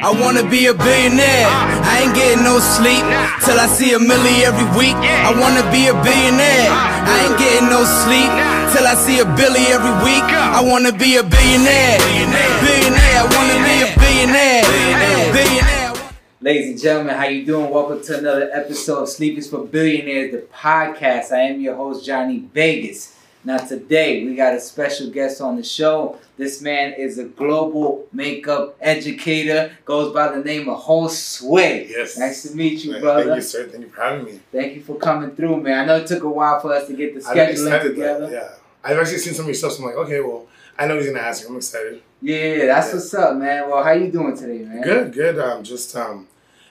I wanna be a billionaire. I ain't getting no sleep till I see a milli every week. I wanna be a billionaire. I ain't getting no sleep till I see a billy every week. I wanna be a billionaire. Billionaire. I wanna be a billionaire. Billionaire. Ladies and gentlemen, how you doing? Welcome to another episode of Sleep is for Billionaires, the podcast. I am your host, Johnny Vegas. Now today we got a special guest on the show. This man is a global makeup educator, goes by the name of Josue. Yes. Nice to meet you, Man, brother. Thank you, sir. Thank you for having me. Thank you for coming through, man. I know it took a while for us to get the I'm scheduling excited. together. That, yeah. I've actually seen some of your stuff, so I'm like, okay, well, I know he's gonna ask. you. I'm excited. Yeah, yeah, that's Yeah. what's up, man. Well, how you doing today, man? Good, good. Um, just um,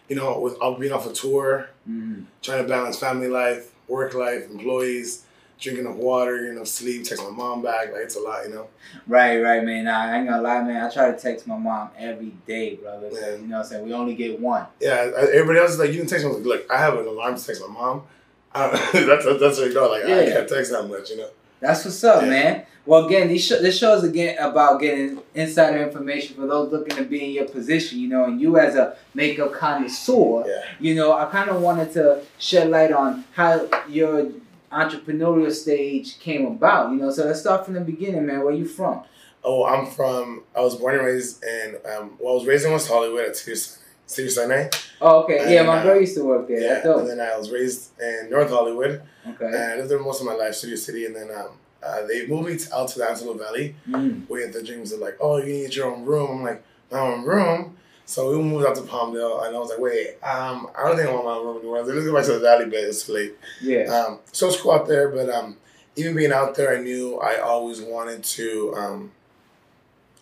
you know, with being off a tour, Mhm. trying to balance family life, work life, employees, drinking enough water, you know, sleep, text my mom back. Like it's a lot, you know. Right, right, man. Nah, I ain't gonna lie, man. I try to text my mom every day, brother. Yeah. You know what I'm saying? We only get one. Yeah. Everybody else is like, you can text me. Like, look, I have an alarm to text my mom. That's that's what you know. Like I can't text that much, you know. That's what's up, Yeah. man. Well, again, these sh- this show is again about getting insider information for those looking to be in your position, you know, and you as a makeup connoisseur, Yeah. you know, I kind of wanted to shed light on how your entrepreneurial stage came about, you know. So let's start from the beginning, man. Where you from? Oh, I'm from. I was born and raised in. Um, well, I was raised in West Hollywood at Cedar Sinai. Oh, okay. Yeah, my girl brother used to work there. That's and then I was raised in North Hollywood, and Okay. I lived there most of my life, Studio City. And then um, uh, they moved me out to the Antelope Valley. Mm. We had the dreams of like, oh, you need your own room. I'm like, my own room. So we moved out to Palmdale, and I was like, wait, um, I don't think I want my room anymore. I was like, let's go back to the Valley, but it's too late. Yeah. Um, so it's cool out there, but um, even being out there, I knew I always wanted to. Um,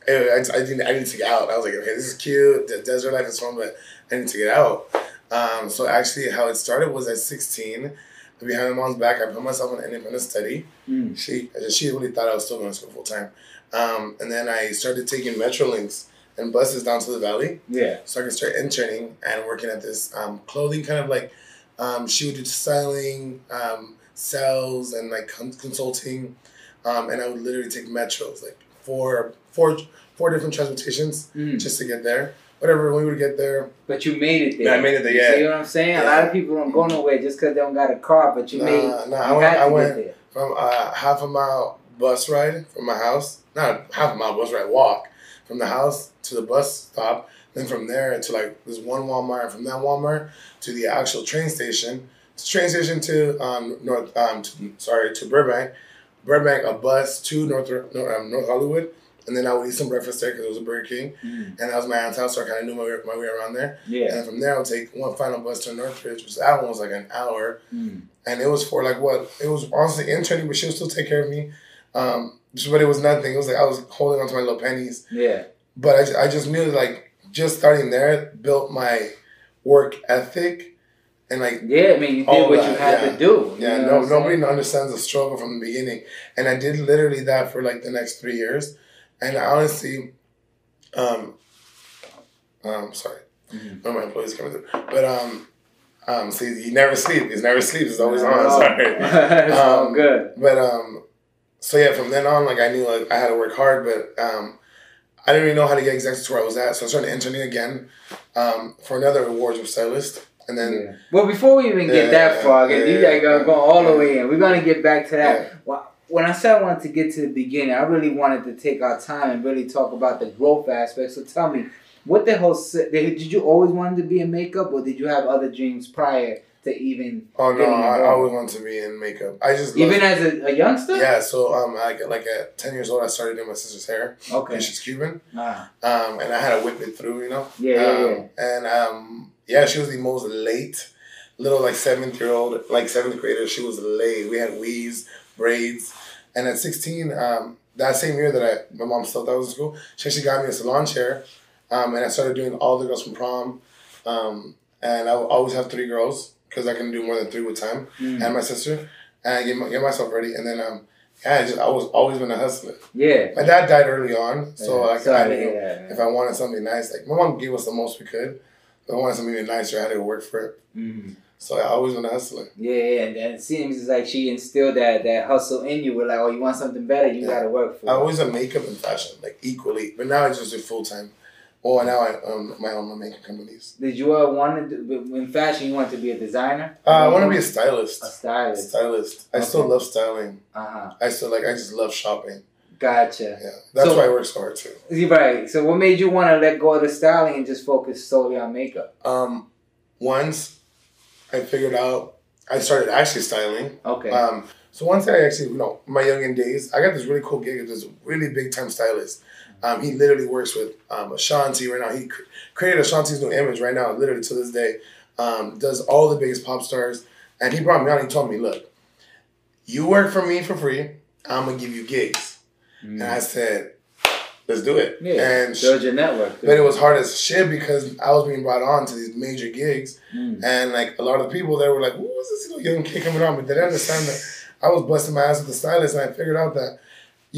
I, I, I didn't. I need to get out. I was like, okay, this is cute. The desert life is fun, but I need to get out. Um, so actually, how it started was at sixteen. Behind my mom's back, I put myself in independent study. Mm. She she really thought I was still going to school full time, um, and then I started taking Metrolinks and buses down to the valley Yeah. so I could start interning and working at this um, clothing kind of like um, she would do styling, um, sales, and like con- consulting. Um, and I would literally take metros, like four, four, four different transportations Mm. just to get there. Whatever, we would get there. But you made it there. Yeah, I made it there, You yeah. See what I'm saying? A lot of people don't go nowhere just because they don't got a car, but you Nah, made nah, you I went- I went- there. From a half a mile bus ride from my house, not half a mile bus ride, walk from the house to the bus stop. Then from there to like this one Walmart, from that Walmart to the actual train station, train station to um, North, um, to, sorry, to Burbank, Burbank, a bus to North North, um, North Hollywood, and then I would eat some breakfast there because it was a Burger King, Mm. and that was my aunt's house, so I kind of knew my way, my way around there. Yeah. And from there, I would take one final bus to Northridge, which that one was like an hour, Mm. and it was for like what it was honestly interning, but she would still take care of me. Um, but it was nothing. It was like I was holding on to my little pennies. Yeah. But I, I just knew like just starting there built my work ethic and like Yeah, I mean, you did what that, you had yeah. to do. yeah, no nobody understands the struggle from the beginning, and I did literally that for like the next three years, and I honestly, um, um, sorry, Mhm. one of my employees coming through, but um, um, see, he never sleep. He's never sleeps. He's always on. Sorry. Um, good. But um, so yeah, from then on, like I knew like I had to work hard, but um, I didn't really know how to get exactly to where I was at. So I started interning again um, for another awards with stylist, and then Yeah. Well, before we even get Yeah, that far, yeah, you gotta go, go all the way in. We're gonna get back to that. Well, when I said I wanted to get to the beginning, I really wanted to take our time and really talk about the growth aspect. So tell me, what the hell? Did you always wanted to be in makeup, or did you have other dreams prior to even oh no, I, I always wanted to be in makeup. I just even loved- as a, a youngster? yeah. So um, I like like at ten years old, I started doing my sister's hair. Okay. And she's Cuban, Ah, um, and I had to whip it through, you know. Yeah, yeah, um, And um, yeah, she was the most late little like seventh year old, like seventh grader. She was late. We had weaves, braids, and at sixteen, um, that same year that I my mom still thought I was in school, she actually got me a salon chair, um, and I started doing all the girls from prom, um, and I would always have three girls because I can do more than three with time, mm. and my sister, and I get, my, get myself ready, and then um, yeah, I just I was always been a hustler. yeah. My dad died early on, so Yeah, like, I knew if I wanted something nice, like my mom gave us the most we could. If I wanted something even nicer, I had to work for it. Mhm. So I always been a hustler. Yeah, yeah, and, and it seems like she instilled that that hustle in you. We're like, oh, you want something better, you Yeah. gotta work for it. I it. always done makeup and fashion, like equally. But now I just do full time. Oh, now I um my own makeup companies. Did you uh, want to in fashion? You want to be a designer? Uh, I want to be a stylist. a stylist. Stylist. I still love styling. Uh huh. I still like. I just love shopping. Gotcha. Yeah, that's So- why I work so hard too. Right. So, what made you want to let go of the styling and just focus solely on makeup? Um, once I figured out, I started actually styling. Okay. Um, so once I actually, you know, my youngin days, I got this really cool gig with this really big time stylist. Um, he literally works with um, Ashanti right now. He cr- created Ashanti's new image right now, literally to this day. Um, does all the biggest pop stars, and he brought me on. He told me, "Look, you work for me for free. I'm gonna give you gigs." Mm. And I said, "Let's do it." yeah. And build your network. but it was hard as shit because I was being brought on to these major gigs, Mm. and like a lot of the people there were like, "Who was this little young kid coming on?" But they didn't understand that I was busting my ass with the stylist, and I figured out that,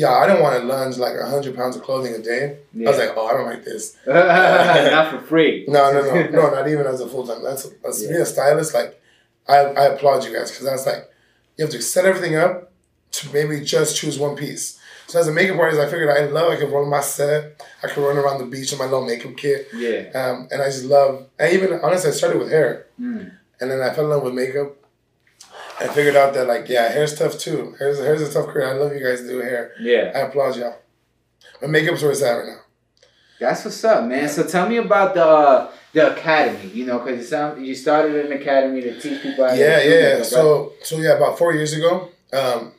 yeah, I don't want to lunge like hundred pounds of clothing a day. Yeah. I was like, "Oh, I don't like this." Not for free. No, no, no, no, not even as a full time. That's, that's Yeah. being a stylist. Like, I, I applaud you guys because that's like, you have to set everything up to maybe just choose one piece. So as a makeup artist, I figured I love I could run my set. I could run around the beach in my little makeup kit. Yeah. Um, and I just love. I even honestly, I started with hair, Mm. and then I fell in love with makeup. I figured out that like, yeah, hair's tough too. Hair's hair's a tough career. I love you guys to do hair. Yeah. I applaud y'all. But makeup's where it's at right now. That's what's up, man. So tell me about the uh, the academy. You know, because you sound you started an academy to teach people. how to Yeah, do yeah. right? So so yeah, about four years ago, um,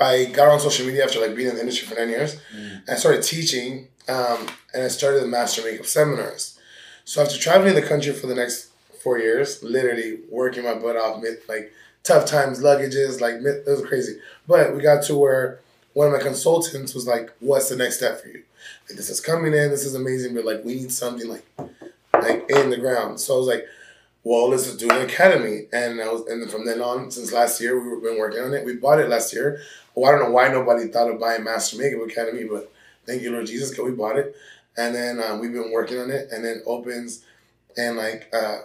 I got on social media after like being in the industry for nine years. Mm. And I started teaching, um, and I started the master makeup seminars. So after traveling the country for the next four years, literally working my butt off, mid, like tough times, luggages, like it was crazy. But we got to where one of my consultants was like, "What's the next step for you? Like this is coming in, this is amazing, but like we need something like like in the ground." So I was like, "Well, let's do an academy." And I was, and from then on, since last year, we've been working on it. We bought it last year. Well, I don't know why nobody thought of buying Master Makeup Academy, but thank you, Lord Jesus, because we bought it. And then um, we've been working on it, and then opens in like uh,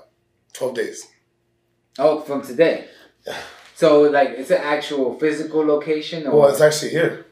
12 days. Oh, from today. So like it's an actual physical location, or Well, it's actually here.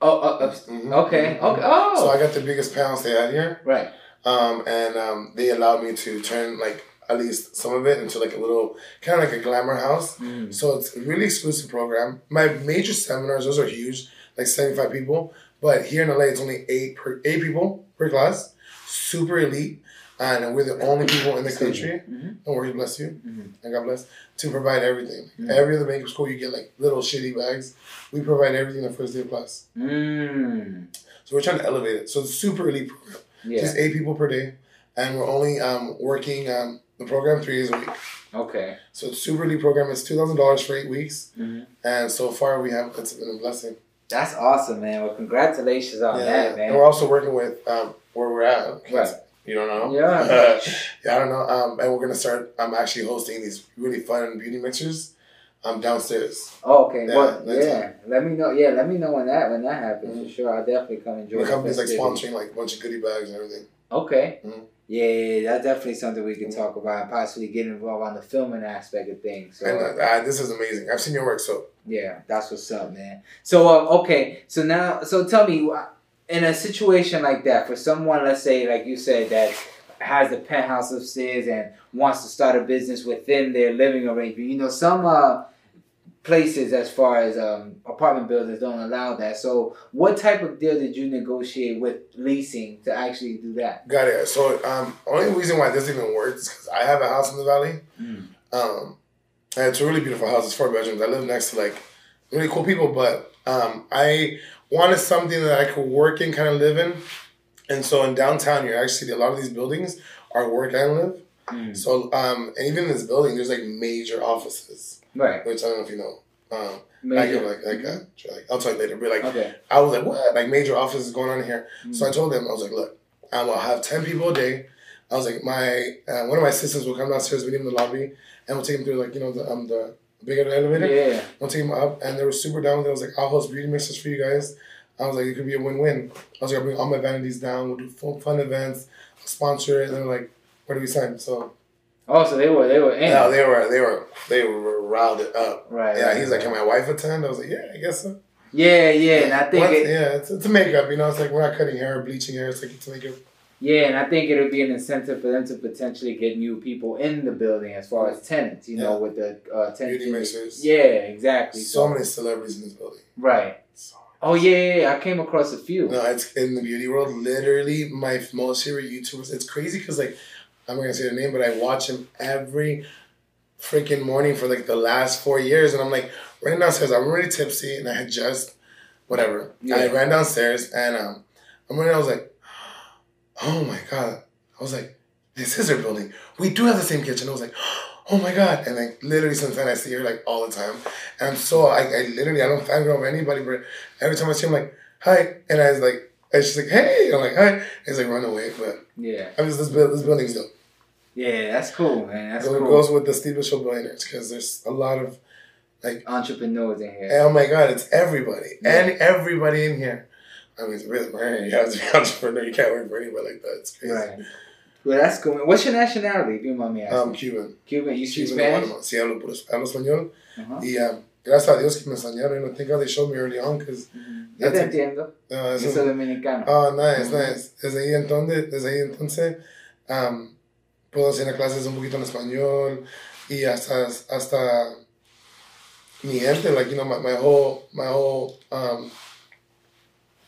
oh, uh, Mhm. okay, okay, oh, So I got the biggest panels they had here, right, um, and um, they allowed me to turn like at least some of it into like a little kind of like a glamour house. Mm. So it's a really exclusive program. My major seminars, those are huge, like 75 people. But here in LA, it's only eight per eight people per class. Super elite. And we're the only people in the country. Mhm. Don't worry, bless you. Mhm. And God bless. To provide everything. Mhm. Every other makeup school, you get like little shitty bags. We provide everything the first day of class. Mm. So we're trying to elevate it. So it's super elite program. Yeah. Just eight people per day. And we're only um, working um, the program three days a week. Okay. So it's super elite program. It's $2,000 for eight weeks. Mhm. And so far, we have, it's been a blessing. That's awesome, man. Well, congratulations on that, man. And we're also working with um, where we're at. Right. You don't know? Yeah. yeah, I don't know. Um, and we're gonna start. I'm actually hosting these really fun beauty mixers, um, downstairs. Oh, okay. Yeah, well, yeah. Let me know. Yeah, let me know when that when that happens for sure. I'll definitely come enjoy. The the company's like sponsoring like a bunch of goodie bags and everything. Okay. Mhm. Yeah, yeah, yeah, that's definitely something we can Mhm. talk about and possibly get involved on the filming aspect of things. So And uh, uh, this is amazing. I've seen your work, so yeah, that's what's up, man. So um, okay, so now, so tell me, uh, in a situation like that, for someone, let's say, like you said, that has the penthouse upstairs and wants to start a business within their living arrangement, you know, some uh, places as far as um, apartment buildings don't allow that. So, what type of deal did you negotiate with leasing to actually do that? got it. So um, only reason why this even works is because I have a house in the valley. Mm. Um, and it's a really beautiful house. It's four bedrooms. I live next to like really cool people, but um, I wanted something that I could work in, kind of live in. And so in downtown, you're actually a lot of these buildings are work and live. Mm. So um, and even in this building, there's like major offices, Right. which I don't know if you know. Um, I Major. like like, uh, like I'll tell you later. But like Okay. I was like, what? Like major offices going on here. Mm. So I told them, I was like, look, I will have 10 people a day. I was like, my uh, one of my assistants will come downstairs, meet him in the lobby, and we'll take him through, like, you know, the, um, the big elevator. Yeah. We'll take him up, and they were super down with it. I was like, I'll host beauty mixes for you guys. I was like, it could be a win win. I was like, I'll bring all my vanities down, we'll do fun, fun events, I'll sponsor it. And they're like, where do we sign? So, Oh, so they were they were in. yeah, they were, they were, they were riled it up. right. Yeah, right, he's like, can my wife attend? I was like, yeah, I guess so. Yeah, yeah, and I think Once- it, yeah, it's, it's a makeup, you know. It's like we're not cutting hair bleaching hair. It's like it's makeup. Yeah, and I think it'll be an incentive for them to potentially get new people in the building as far as tenants. You know, with the uh, tenants. Beauty mixers. Yeah, exactly. So many celebrities in this building. Right. So- Oh yeah, yeah, yeah, I came across a few. No, it's in the beauty world. Literally, my most favorite YouTubers. It's crazy because like I'm not gonna say the name, but I watch him every freaking morning for like the last four years, and I'm like running downstairs. I'm really tipsy, and I had just whatever. Yeah. I ran downstairs, and um, I'm running. I was like, oh my god. I was like, this is our building. We do have the same kitchen. I was like. Oh my god! And like literally since then I see her like all the time, and I'm so I, I literally I don't fangirl over anybody, but every time I see him like hi, and I was like, and she's like, hey, I'm like, hi. And he's like, run away. But Yeah, I'm just, this, this building's dope. yeah, that's cool, man. That's So it cool. goes with the Sleep is for Billionaires because there's a lot of, like Entrepreneurs in here. oh my God, it's everybody. Yeah. And everybody in here. I mean, it's really, man, you have to be an entrepreneur. You can't work for anybody like that. It's crazy. Right. Well, that's cool. What's your nationality? If you mind me asking. I'm Cuban. Cuban. You speak Cuban Spanish? Sí, hablo, puro, hablo español. Uh-huh. Y um, gracias a Dios que me enseñaron. You know, thank God they showed me early on because, Yo te That's- entiendo. uh, Yo soy dominicano. Oh, nice, Ujú. nice. Desde ahí entonces, desde ahí entonces, um, puedo hacer clases un poquito en español y hasta, hasta mi gente, like, you know, my, my whole, my whole, um,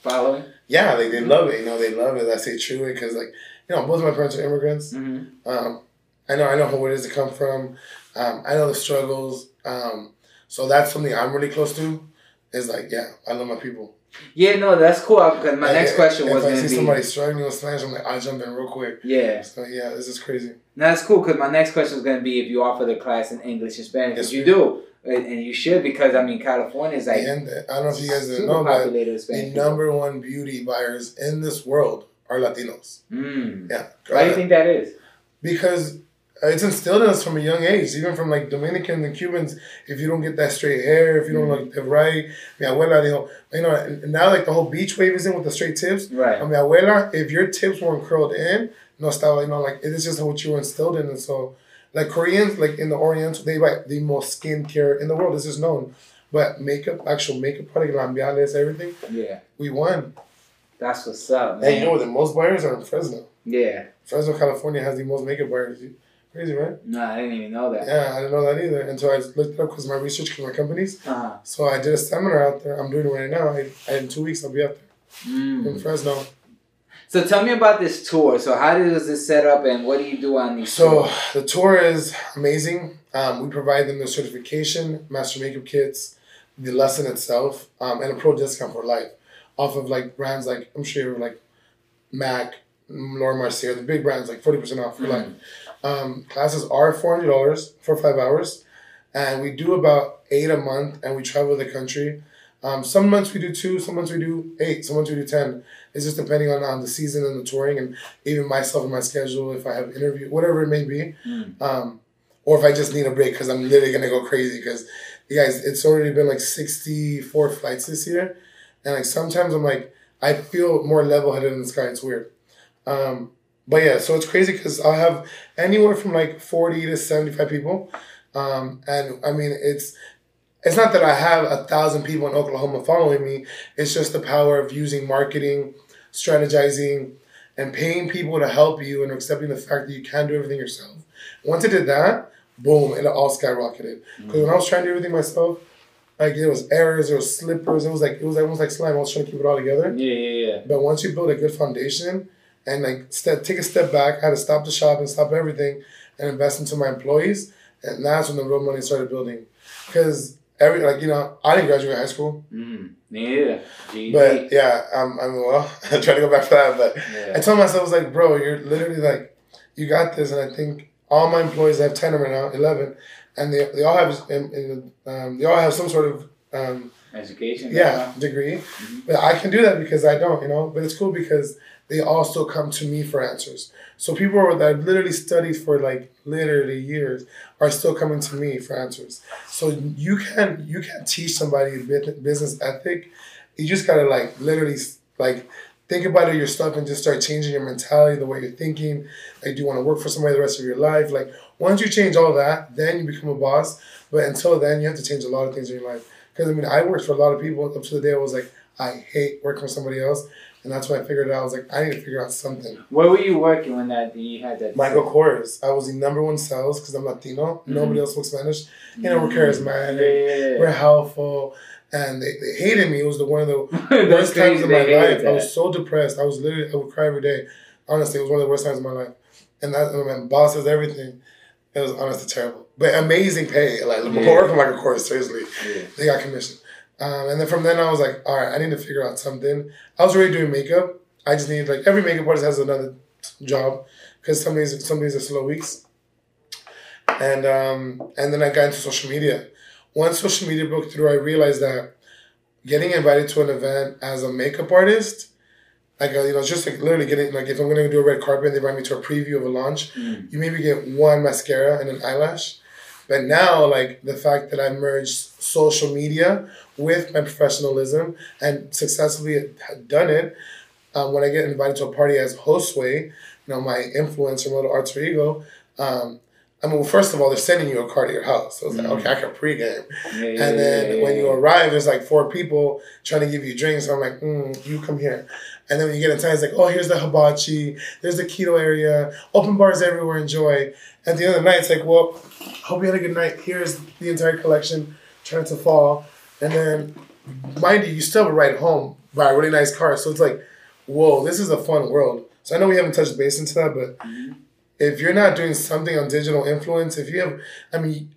Following? yeah, like, they love it, you know, they love it. I say true because, like, you know, both of my parents are immigrants. Mm-hmm. Um, I know, I know who it is to come from. Um, I know the struggles. Um, so that's something I'm really close to. Is like, yeah, I love my people. Yeah, no, that's cool. Because my Like, next question if was I going see to be. somebody struggling with Spanish, I'm like, I'll jump in real quick. Yeah. So yeah, this is crazy. Now, that's cool because my next question was going to be if you offer the class in English and Spanish. Yes, you do, and and you should because I mean California is like and I don't know if you guys know, but the number one beauty buyers in this world are Latinos. Mm. Yeah. Why do you think that is? Because it's instilled in us from a young age, even from like Dominicans and Cubans. If you don't get that straight hair, if you don't mm. look the right, mi abuela dijo, you know, and now like the whole beach wave is in with the straight tips. Right. Mi abuela, if your tips weren't curled in, no estaba, you know, like it is just what you were instilled in, and so. Like Koreans, like in the Oriental, they buy the most skincare in the world. This is known, but makeup, actual makeup product, labiales, everything, Yeah. we won. That's what's up, And man. you know? The most buyers are in Fresno. yeah. Fresno, California has the most makeup buyers. Crazy, right? No, I didn't even know that. Yeah, I didn't know that either until I looked it up because my research for my companies. Uh-huh. So I did a seminar out there. I'm doing it right now. I, I in two weeks I'll be out there in Mm. Fresno. So tell me about this tour. So how does this set up and what do you do on these So tours? the tour is amazing. Um, we provide them the certification, master makeup kits, the lesson itself, um, and a pro discount for life off of like brands like I'm sure you're like Mac, Laura Mercier, the big brands like forty percent off for Mhm. life. Um, classes are four hundred dollars for five hours, and we do about eight a month, and we travel the country. Um, some months we do two, some months we do eight, some months we do ten. It's just depending on, on the season and the touring, and even myself and my schedule. If I have interview, whatever it may be, Mm. um, or if I just need a break because I'm literally gonna go crazy. Because you guys, it's already been like sixty four flights this year, and like sometimes I'm like I feel more level headed in the sky. It's weird. Um, but yeah, so it's crazy because I'll have anywhere from like 40 to 75 people. Um, and I mean, it's, it's not that I have a thousand people in Oklahoma following me. It's just the power of using marketing, strategizing, and paying people to help you and accepting the fact that you can do everything yourself. Once I did that, boom, it all skyrocketed. Because when I was trying to do everything myself, like it was errors, there was slippers, it was like it was almost like slime. I was trying to keep it all together. Yeah, yeah, yeah. But once you build a good foundation and like step, take a step back, I had to stop the shop and stop everything and invest into my employees, and that's when the real money started building. Because every like you know I didn't graduate high school, Mm. Yeah. GED. but yeah, I'm I'm well I try to go back for that, but I yeah. told myself I was like, bro, you're literally like, you got this, and I think all my employees I have ten right now, eleven, and they, they all have in, in, um, they all have some sort of um, Education. yeah degree but i can do that because i don't you know but it's cool because they also come to me for answers. So people that literally studied for like literally years are still coming to me for answers. So you can you can teach somebody business ethic. You just gotta like literally like think about it your stuff and just start changing your mentality the way you're thinking. Like do you want to work for somebody the rest of your life? Like once you change all that then you become a boss. But until then you have to change a lot of things in your life. Because I mean, I worked for a lot of people up to the day I was like, I hate working for somebody else. And that's when I figured it out. I was like, I need to figure out something. Where were you working when that you had that? Michael Kors. I was the number one sales because I'm Latino. Nobody else spoke Spanish. You know, we're charismatic. Mm-hmm. Yeah. We're helpful. And they, they hated me. It was the one of the worst times of my life. I was so depressed. I was literally, I would cry every day. Honestly, it was one of the worst times of my life. And that, and my boss everything. It was honestly terrible. But amazing pay. Like, Yeah. work for Michael Kors, seriously. Yeah. They got commission. Um, and then from then I was like, all right, I need to figure out something. I was already doing makeup. I just need, like, every makeup artist has another job because some days, some days are slow weeks. And um, and then I got into social media. Once social media broke through, I realized that getting invited to an event as a makeup artist, like uh, you know, just like literally getting like if I'm gonna do a red carpet, and they invite me to a preview of a launch, Mm. you maybe get one mascara and an eyelash. But now, like the fact that I merged social media with my professionalism and successfully had done it, um, when I get invited to a party as hostway, you know, my influencer, my little alter ego, um, I mean, well, first of all, they're sending you a car to your house. So I was like, Mhm. okay, I can pregame. Yeah, yeah, And then yeah, when you arrive, there's like four people trying to give you drinks. So I'm like, mm, you come here. And then when you get inside, it's like, oh, here's the hibachi, there's the keto area, open bars everywhere, enjoy. At the end of the night, it's like, well, hope you had a good night. Here's the entire collection, trying to fall. And then, mind you, you still have a ride home by a really nice car. So it's like, whoa, this is a fun world. So I know we haven't touched base into that, but if you're not doing something on digital influence, if you have, I mean,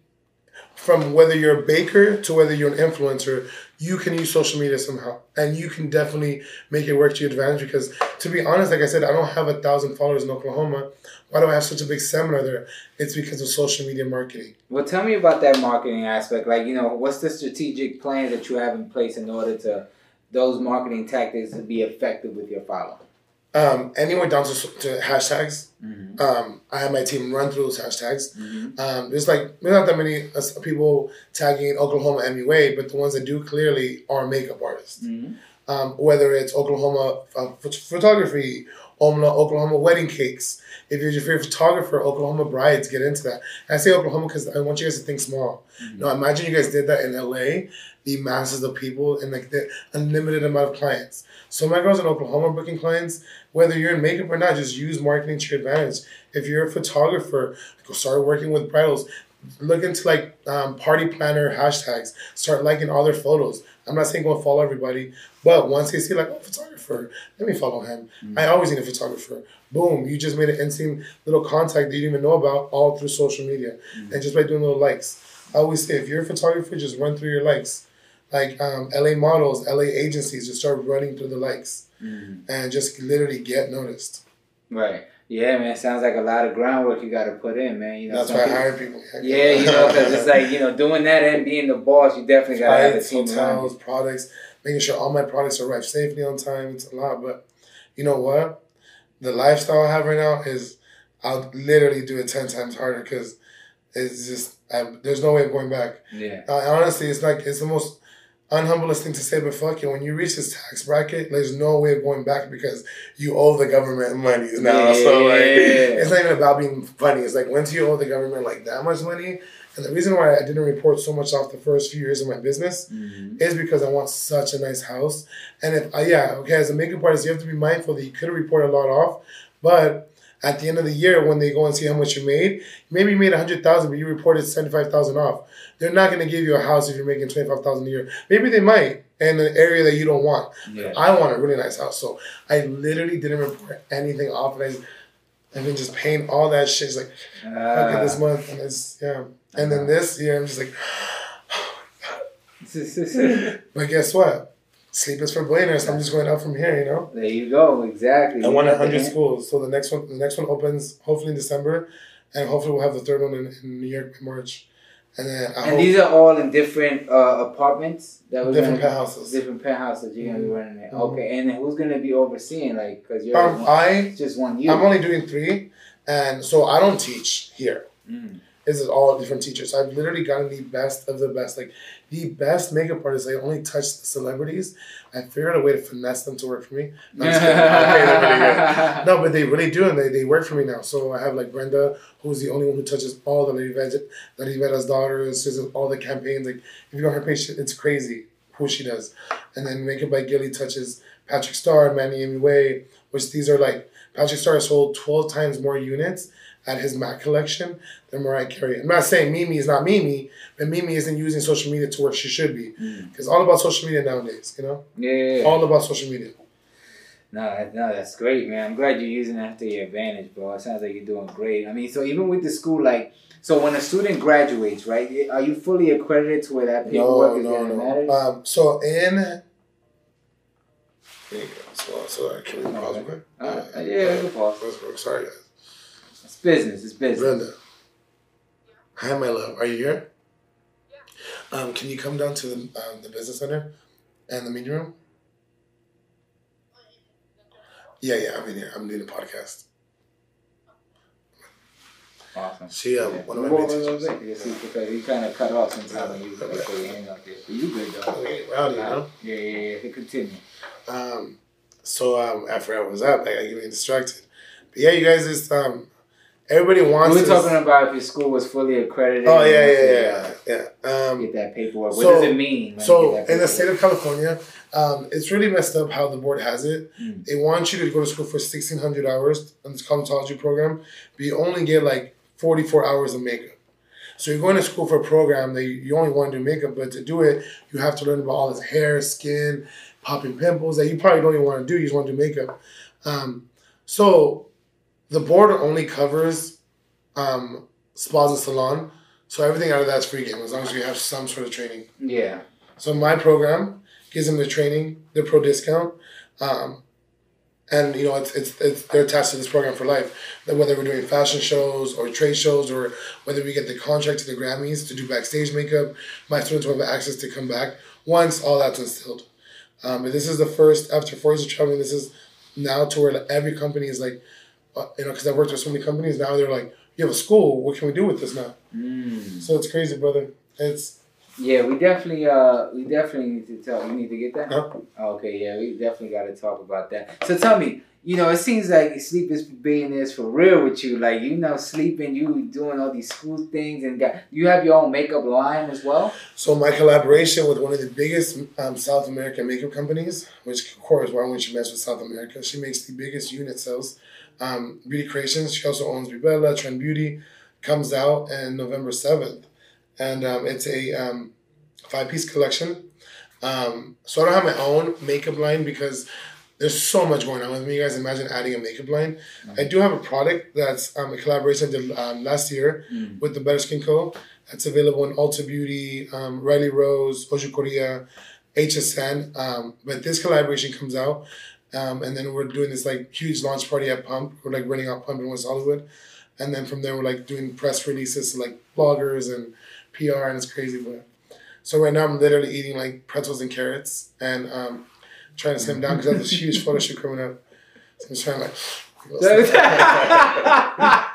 from whether you're a baker to whether you're an influencer, you can use social media somehow, and you can definitely make it work to your advantage. Because to be honest, like I said, I don't have a thousand followers in Oklahoma. Why do I have such a big seminar there? It's because of social media marketing. Well, tell me about that marketing aspect. Like, you know, what's the strategic plan that you have in place in order to those marketing tactics to be effective with your following? Um, anywhere down to, to hashtags. Mm-hmm. Um, I have my team run through those hashtags. Mm-hmm. Um, there's like there's not that many uh, people tagging Oklahoma MUA, but the ones that do clearly are makeup artists. Mm-hmm. um, whether it's Oklahoma uh, photography, Oklahoma, Oklahoma wedding cakes. If you're, if you're a photographer, Oklahoma brides get into that. And I say Oklahoma because I want you guys to think small. Mhm. Now imagine you guys did that in LA, the masses of people and like the unlimited amount of clients. So my girls in Oklahoma booking clients, whether you're in makeup or not, just use marketing to your advantage. If you're a photographer, go start working with bridals. Look into like um, party planner hashtags. Start liking all their photos. I'm not saying go follow everybody, but once they see like, oh, photographer, let me follow him. I always need a photographer. Boom, you just made an instant little contact that you didn't even know about all through social media. And just by doing little likes. I always say if you're a photographer, just run through your likes. Like um, LA models, LA agencies, just start running through the likes Mm-hmm. and just literally get noticed. Right. Yeah, man. Sounds like a lot of groundwork you got to put in, man. You know, That's why I people- hire people. Yeah, you know, because it's like you know, doing that and being the boss, you definitely gotta have a Flights, team hotels, products, making sure all my products arrive safely on time. It's a lot, but you know what? The lifestyle I have right now is I'll literally do it ten times harder because it's just I, there's no way of going back. Yeah. Uh, honestly, it's like it's the most unhumblest thing to say, but fuck it. When you reach this tax bracket, there's no way of going back because you owe the government money now. So like, it's not even about being funny. It's like once you owe the government like that much money, and the reason why I didn't report so much off the first few years of my business Mm-hmm. is because I want such a nice house. And if uh, yeah, okay, as a makeup artist, you have to be mindful that you could report a lot off, but at the end of the year, when they go and see how much you made, maybe you made a hundred thousand, but you reported seventy five thousand off. They're not going to give you a house if you're making twenty five thousand a year. Maybe they might in an area that you don't want. Yeah. I want a really nice house, so I literally didn't report anything off, and I, I've been just paying all that shit. It's like okay, Uh, this month, and it's yeah, and then this year, I'm just like. But guess what? Sleep is for billionaires. I'm just going out from here, you know. there you go. Exactly. I want hundred schools, so the next one, the next one opens hopefully in December, and hopefully we'll have the third one in, in New York in March, and then I And these are all in different uh, apartments that we're different penthouses. different penthouses you're gonna be running it. Mhm. Okay, and then who's gonna be overseeing? Like, cause you're Um, one- I just one you. I'm only doing three, and so I don't teach here. Mm. This is all different teachers. I've literally gotten the best of the best, like the best makeup artists. I only touch the celebrities. I figured out a way to finesse them to work for me. No, I'm just kidding. I pay them really good. No, but they really do, and they, they work for me now. So I have like Brenda, who's the only one who touches all the Lady Veg, Lady Veda's daughters, she does all the campaigns. Like if you go on her page, it's crazy who she does. And then Makeup by Gilly touches Patrick Starrr, Manny MUA, which these are like Patrick Starrr sold 12 times more units at his Mac collection than Mariah Carey. I'm not saying Mimi is not Mimi, but Mimi isn't using social media to where she should be. Because all about social media nowadays, you know? Yeah. All about social media. No, no, that's great, man. I'm glad you're using that to your advantage, bro. It sounds like you're doing great. I mean, so even with the school, like, so when a student graduates, right, are you fully accredited to where that No, paperwork is no, going to matter? no. Um, so in. There you go. So, so uh, can we pause real quick? Uh, yeah, we can. Pause Sorry, guys. It's business. It's business. Brenda. Hi, my love. Are you here? Um, can you come down to the, um, the business center and the meeting room? Yeah, yeah, I'm in here. I'm doing a podcast. Awesome. She, um, Yeah. one of my Whoa, main whoa, whoa, teachers. whoa. You see, because you kind of cut off sometimes when you Yeah. like, put your hand out there. But you good though. Okay, rowdy, you know? Yeah, yeah, yeah. You Continue. Um, so um, I was up. Like, I get distracted. But yeah, you guys just um, everybody wants. were talking about if your school was fully accredited. Oh yeah, yeah, yeah, yeah. Um, Get that paperwork. What so- does it mean? So in the state of California, um, it's really messed up how the board has it. Mm. They want you to go to school for sixteen hundred hours on this cosmetology program, but you only get like forty four hours of makeup. So you're going to school for a program that you, you only want to do makeup, but to do it, you have to learn about all this hair, skin, popping pimples that you probably don't even want to do. You just want to do makeup. Um, so the board only covers um, spas and salon. So everything out of that's free game as long as you have some sort of training. Yeah. So my program gives them the training, the pro discount, um, and you know it's, it's it's they're attached to this program for life. That whether we're doing fashion shows or trade shows or whether we get the contract to the Grammys to do backstage makeup, my students will have access to come back once all that's instilled. Um, but this is the first after four years of traveling. This is now to where every company is like, you know, because I worked with so many companies. Now they're like, you have a school. What can we do with this now? Mm. So it's crazy, brother. It's Yeah, we definitely uh we definitely need to talk. You need to get that. No. Okay, yeah, we definitely got to talk about that. So tell me, you know, it seems like sleep is billionaires for real with you. Like you know, sleeping, you doing all these school things, and got you have your own makeup line as well. So my collaboration with one of the biggest um, South American makeup companies, which of course why would she mess with South America? She makes the biggest unit sales. Um, Beauty Creations. She also owns Bebella, Trend Beauty. Comes out in November seventh, and um, it's a um, five piece collection. Um, so I don't have my own makeup line because there's so much going on with me. You guys imagine adding a makeup line. I do have a product that's um, a collaboration I did um, last year Mm. with the Better Skin Co. That's available in Ulta Beauty, um, Riley Rose, Oju Korea, HSN. Um, but this collaboration comes out, um, and then we're doing this like huge launch party at Pump. We're like renting out Pump in West Hollywood, and then from there we're like doing press releases to like bloggers and PR, and it's crazy. But so right now I'm literally eating like pretzels and carrots and um, trying to slim down because I have this huge photo shoot coming up. So I'm just trying to like.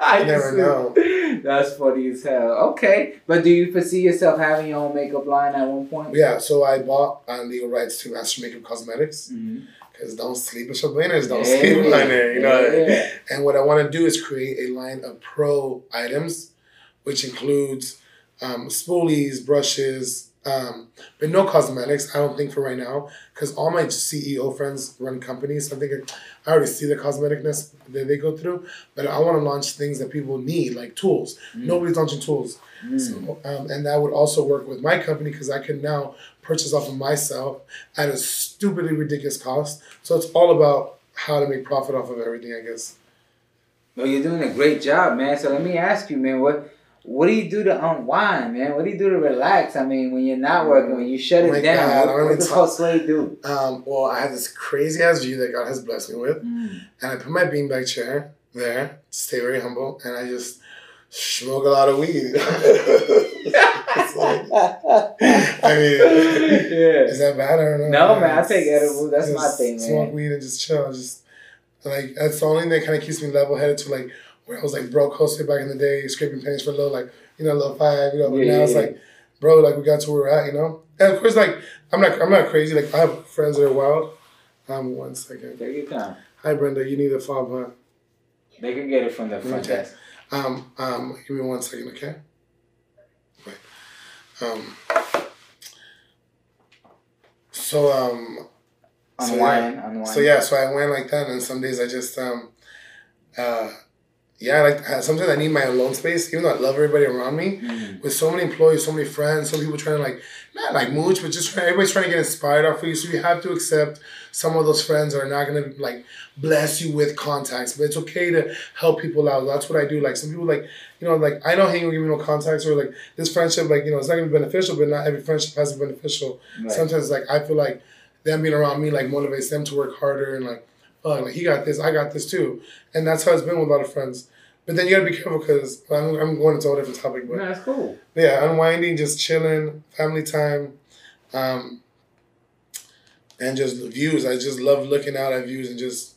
I You never know. That's funny as hell. Okay, but do you foresee yourself having your own makeup line at one point? Yeah, so I bought uh, legal rights to Master Makeup Cosmetics. Mhm. Because don't sleep with winners, don't Yeah, sleep on it. You know? yeah. And what I want to do is create a line of pro items, which includes um, spoolies, brushes, um, but no cosmetics. I don't think for right now, because all my CEO friends run companies. So I think I already see the cosmeticness that they go through. But I want to launch things that people need, like tools. Mm. Nobody's launching tools. Mm. So, um, and that would also work with my company because I can now purchase off of myself at a stupidly ridiculous cost. So it's all about how to make profit off of everything, I guess. Well, you're doing a great job, man. So let me ask you, man, what what do you do to unwind, man? What do you do to relax? I mean, when you're not working, when you shut it my down, God, what, don't what even does talk- Josue do? Um, well, I have this crazy ass view that God has blessed me with, Mm. and I put my beanbag chair there, stay very humble, and I just smoke a lot of weed. It's like- I mean, yeah. is that bad? I don't know. No, man, I take edibles. That's my thing, Smoke weed and just chill. Just like that's the only thing that kind of keeps me level headed to like where I was like broke hosted back in the day, scraping pennies for a little like you know a little five, you know. But Yeah, now yeah, it's like, bro, like we got to where we're at, you know. And of course, like I'm not I'm not crazy. Like I have friends that are wild. Um, one second. Take your time. Hi Brenda, you need a fob, huh? They can get it from the front Okay. desk. Um, um, give me one second, okay? Right. Um, so, um, So, Unwind, yeah. unwind. So yeah, so I went like that, and some days I just um, uh, yeah, like sometimes I need my alone space, even though I love everybody around me. Mhm. With so many employees, so many friends, some people trying to like not like mooch, but just trying, everybody's trying to get inspired off of you. So you have to accept some of those friends are not gonna like bless you with contacts, but it's okay to help people out. That's what I do. Like some people like you know like I don't hang with give me no contacts or like this friendship like you know it's not gonna be beneficial, but not every friendship has to be beneficial. Right. Sometimes like I feel like them being around me like motivates them to work harder and like oh like he got this, I got this too, and that's how it's been with a lot of friends. But then you gotta be careful because I'm, I'm going into a different topic, but No, that's cool. yeah, unwinding, just chilling, family time, um, and just the views. I just love looking out at views and just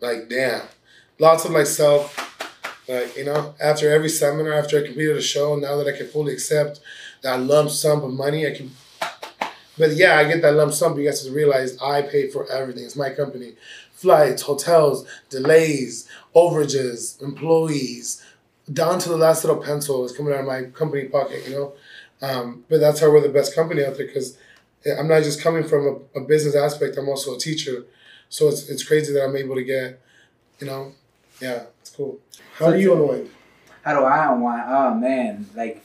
like damn, lots of like self, like you know. After every seminar, after I completed a show, now that I can fully accept that lump sum of money, I can. But yeah, I get that lump sum. But you guys have to realize I pay for everything. It's my company, flights, hotels, delays, overages, employees, down to the last little pencil is coming out of my company pocket, you know. Um, but that's how we're the best company out there because I'm not just coming from a, a business aspect. I'm also a teacher, so it's it's crazy that I'm able to get, you know, yeah, it's cool. How So do you unwind? How do I unwind? Oh man, like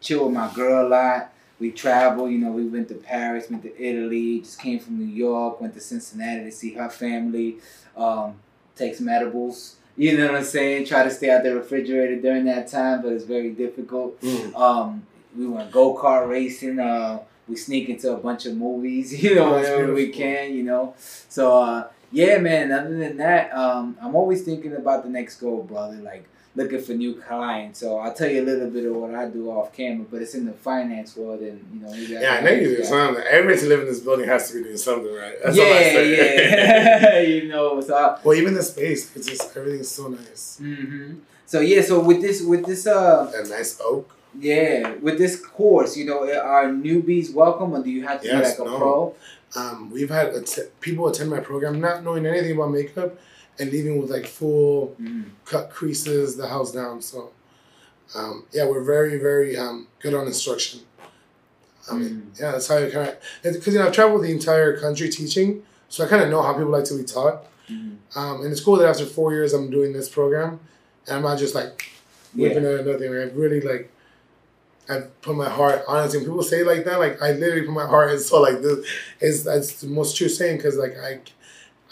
chill with my girl a lot. We travel, you know, we went to Paris, went to Italy, just came from New York, went to Cincinnati to see her family, um, take some edibles. You know what I'm saying? Try to stay out the refrigerator during that time, but it's very difficult. Um, we went go kart racing. Uh, we sneak into a bunch of movies, you know, Oh, whenever we can, you know. So uh, yeah, man. Other than that, um, I'm always thinking about the next goal, brother. Like looking for new clients. So I'll tell you a little bit of what I do off camera, but it's in the finance world, and you know. maybe Yeah, I know you do something. Everybody to live in this building has to be doing something right. That's yeah, all I say. yeah. you know, so. I, well, even the space, it's just everything's so nice. hmm So yeah, so with this, with this, uh, That nice oak. Yeah, with this course, you know, are newbies welcome, or do you have to Yes, be like a no. pro? Um, we've had att- people attend my program not knowing anything about makeup and leaving with like full Mm. cut creases, the house down. So, um, yeah, we're very, very um, good on instruction. I mean, yeah, that's how you kind of because you know I've traveled the entire country teaching, so I kind of know how people like to be taught. Mhm. Um, and it's cool that after four years I'm doing this program, and I'm not just like whipping Yeah. at nothing. Like, I've really like I've put my heart honestly. When people say like that, like I literally put my heart and soul like this. Is that's the most true saying because like I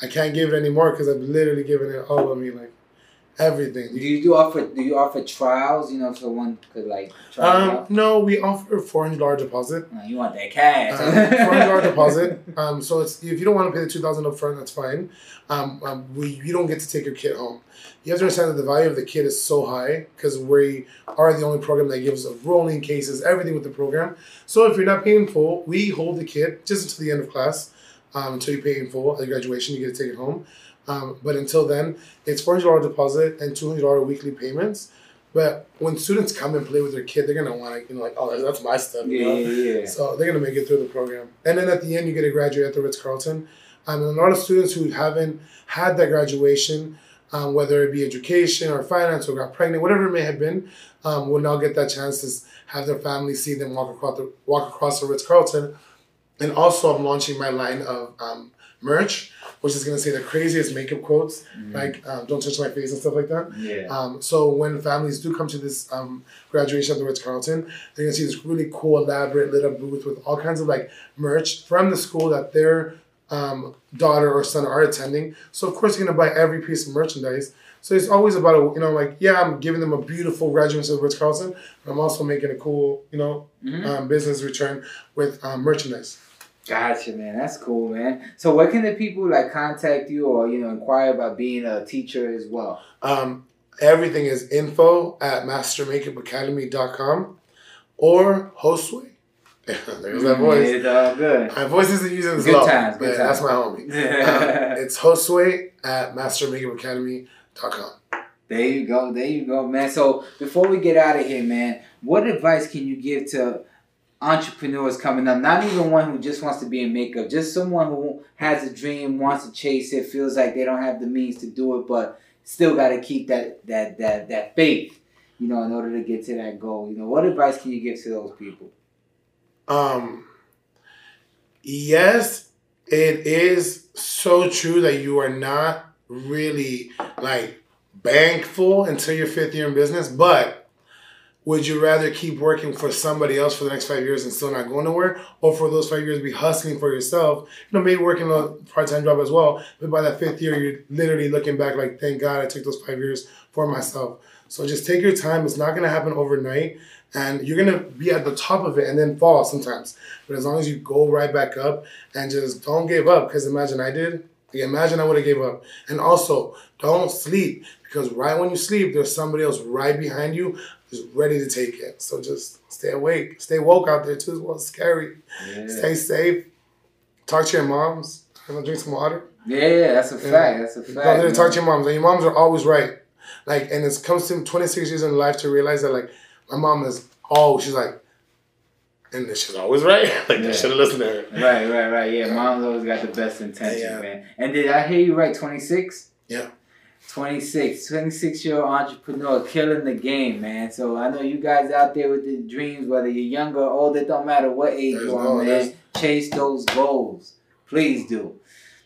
I can't give it anymore because I've literally given it all of me like everything. Do you do offer? Do you offer trials? You know, so one could like try. it Um, out? no, we offer four hundred dollar deposit. Uh, you want that cash? Four hundred dollar deposit. Um, so it's if you don't want to pay the two thousand up front, that's fine. Um, um, we you don't get to take your kid home. You have to understand that the value of the kid is so high because we are the only program that gives rolling cases, everything with the program. So if you're not paying full, we hold the kid just until the end of class, um, until you pay in full at graduation. You get to take it home. Um, but until then, it's four hundred dollar deposit and two hundred dollar weekly payments. But when students come and play with their kid, they're gonna want to, you know, like, oh, that's my stuff. You yeah, know? yeah, yeah. So they're gonna make it through the program, and then at the end you get to graduate at the Ritz Carlton. Um, and a lot of students who haven't had that graduation, um, whether it be education or finance or got pregnant, whatever it may have been, um, will now get that chance to have their family see them walk across the walk across the Ritz Carlton. And also, I'm launching my line of um, merch, which is gonna say the craziest makeup quotes, like um, "Don't touch my face" and stuff like that. yeah. Um, so when families do come to this um, graduation at the Ritz Carlton, they're gonna see this really cool, elaborate, lit up booth with all kinds of like merch from the school that their um, daughter or son are attending. So of course you're gonna buy every piece of merchandise. So it's always about a you know like yeah I'm giving them a beautiful graduation of Ritz Carlton, but I'm also making a cool you know Mhm. um, business return with um, merchandise. Gotcha, man. That's cool, man. So, where can the people like contact you or you know inquire about being a teacher as well? Um, everything is info at mastermakeupacademy.com or Hostway. There's that voice. It's all good. My voice isn't using as Good low, times, but good that's my homie. Um, it's Hostway at mastermakeupacademy.com. There you go. There you go, man. So before we get out of here, man, what advice can you give to entrepreneurs coming up? Not even one who just wants to be in makeup, just someone who has a dream, wants to chase it, feels like they don't have the means to do it, but still got to keep that that that that faith, you know, in order to get to that goal. You know, what advice can you give to those people? Um, yes, it is so true that you are not really like bankful until your fifth year in business, but would you rather keep working for somebody else for the next five years and still not going nowhere, or for those five years be hustling for yourself? You know, maybe working a part time job as well, but by that fifth year, you're literally looking back like, thank God I took those five years for myself. So just take your time. It's not gonna happen overnight, and you're gonna be at the top of it and then fall sometimes. But as long as you go right back up and just don't give up, because imagine I did. Imagine I would have gave up. And also, don't sleep because right when you sleep, there's somebody else right behind you who's ready to take it. So just stay awake, stay woke out there too. It's well scary. Yeah. Stay safe. Talk to your moms. I'm gonna drink some water. Yeah, that's a fact. That's a fact. Go there, talk to your moms, and your moms are always right. Like, and it comes to 26 years in life to realize that, like, my mom is oh, she's like, and she's always right. like, Yeah. Should have listened to her. Right, right, right. Yeah, mom's always got the best intention, Yeah. man. And did I hear you right? Twenty six. Yeah. 26, 26 year old entrepreneur killing the game, man. So I know you guys out there with the dreams, whether you're younger or older, it don't matter what age you are, man. Chase those goals. Please do.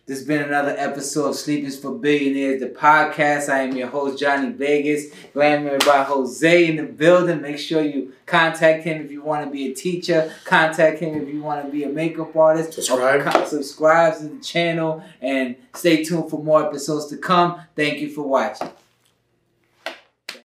This has been another episode of Sleep is for Billionaires, the podcast. I am your host, Johnny Vegas, glamored by Jose in the building. Make sure you contact him if you want to be a teacher. Contact him if you want to be a makeup artist. Subscribe. Subscribe to the channel and stay tuned for more episodes to come. Thank you for watching.